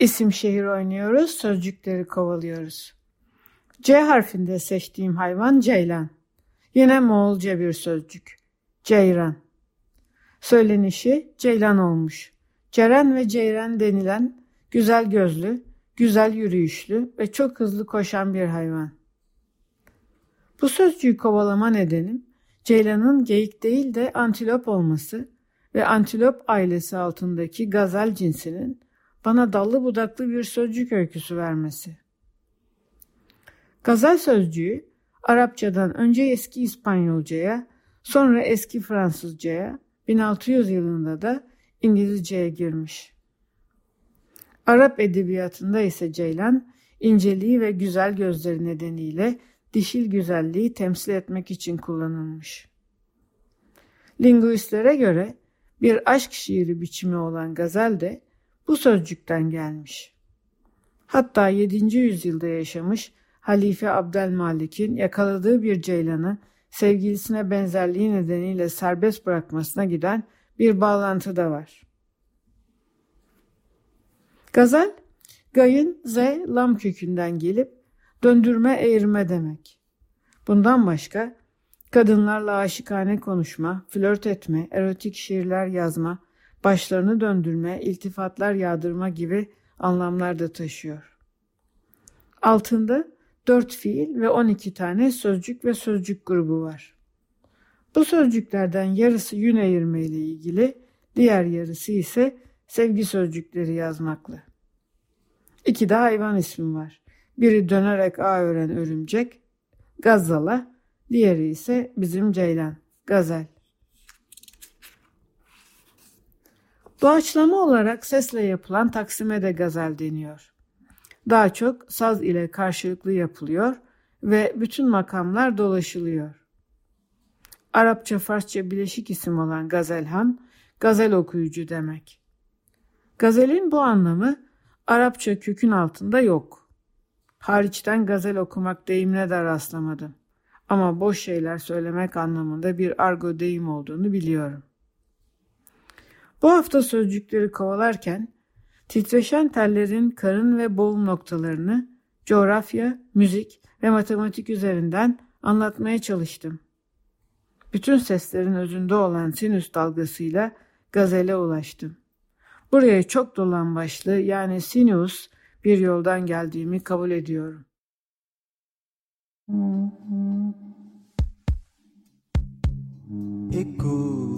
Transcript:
İsim şehir oynuyoruz, sözcükleri kovalıyoruz. C harfinde seçtiğim hayvan ceylan. Yine Moğolca bir sözcük. Ceyran. Söylenişi ceylan olmuş. Ceren ve ceyran denilen güzel gözlü, güzel yürüyüşlü ve çok hızlı koşan bir hayvan. Bu sözcüğü kovalama nedenim ceylanın geyik değil de antilop olması ve antilop ailesi altındaki gazel cinsinin bana dallı budaklı bir sözcük öyküsü vermesi. Gazel sözcüğü Arapçadan önce eski İspanyolcaya, sonra eski Fransızcaya, 1600 yılında da İngilizceye girmiş. Arap edebiyatında ise ceylan, inceliği ve güzel gözleri nedeniyle dişil güzelliği temsil etmek için kullanılmış. Linguistlere göre bir aşk şiiri biçimi olan gazel de bu sözcükten gelmiş. Hatta 7. yüzyılda yaşamış Halife Abdülmalik'in yakaladığı bir ceylanı sevgilisine benzerliği nedeniyle serbest bırakmasına giden bir bağlantı da var. Gazel, gayın z lam kökünden gelip döndürme eğirme demek. Bundan başka kadınlarla aşıkane konuşma, flört etme, erotik şiirler yazma, başlarını döndürme, iltifatlar yağdırma gibi anlamlar da taşıyor. Altında 4 fiil ve 12 tane sözcük ve sözcük grubu var. Bu sözcüklerden yarısı yün eğirme ile ilgili, diğer yarısı ise sevgi sözcükleri yazmakla. İki de hayvan ismi var. Biri dönerek ağ ören örümcek, gazala, diğeri ise bizim ceylan, gazel. Doğaçlama olarak sesle yapılan taksime de gazel deniyor. Daha çok saz ile karşılıklı yapılıyor ve bütün makamlar dolaşılıyor. Arapça Farsça bileşik isim olan gazelhan, gazel okuyucu demek. Gazelin bu anlamı Arapça kökün altında yok. Hariçten gazel okumak deyimine de rastlamadım. Ama boş şeyler söylemek anlamında bir argo deyim olduğunu biliyorum. Bu hafta sözcükleri kovalarken titreşen tellerin karın ve boğum noktalarını coğrafya, müzik ve matematik üzerinden anlatmaya çalıştım. Bütün seslerin özünde olan sinüs dalgasıyla gazele ulaştım. Buraya çok dolan başlı yani sinüs bir yoldan geldiğimi kabul ediyorum. Écoute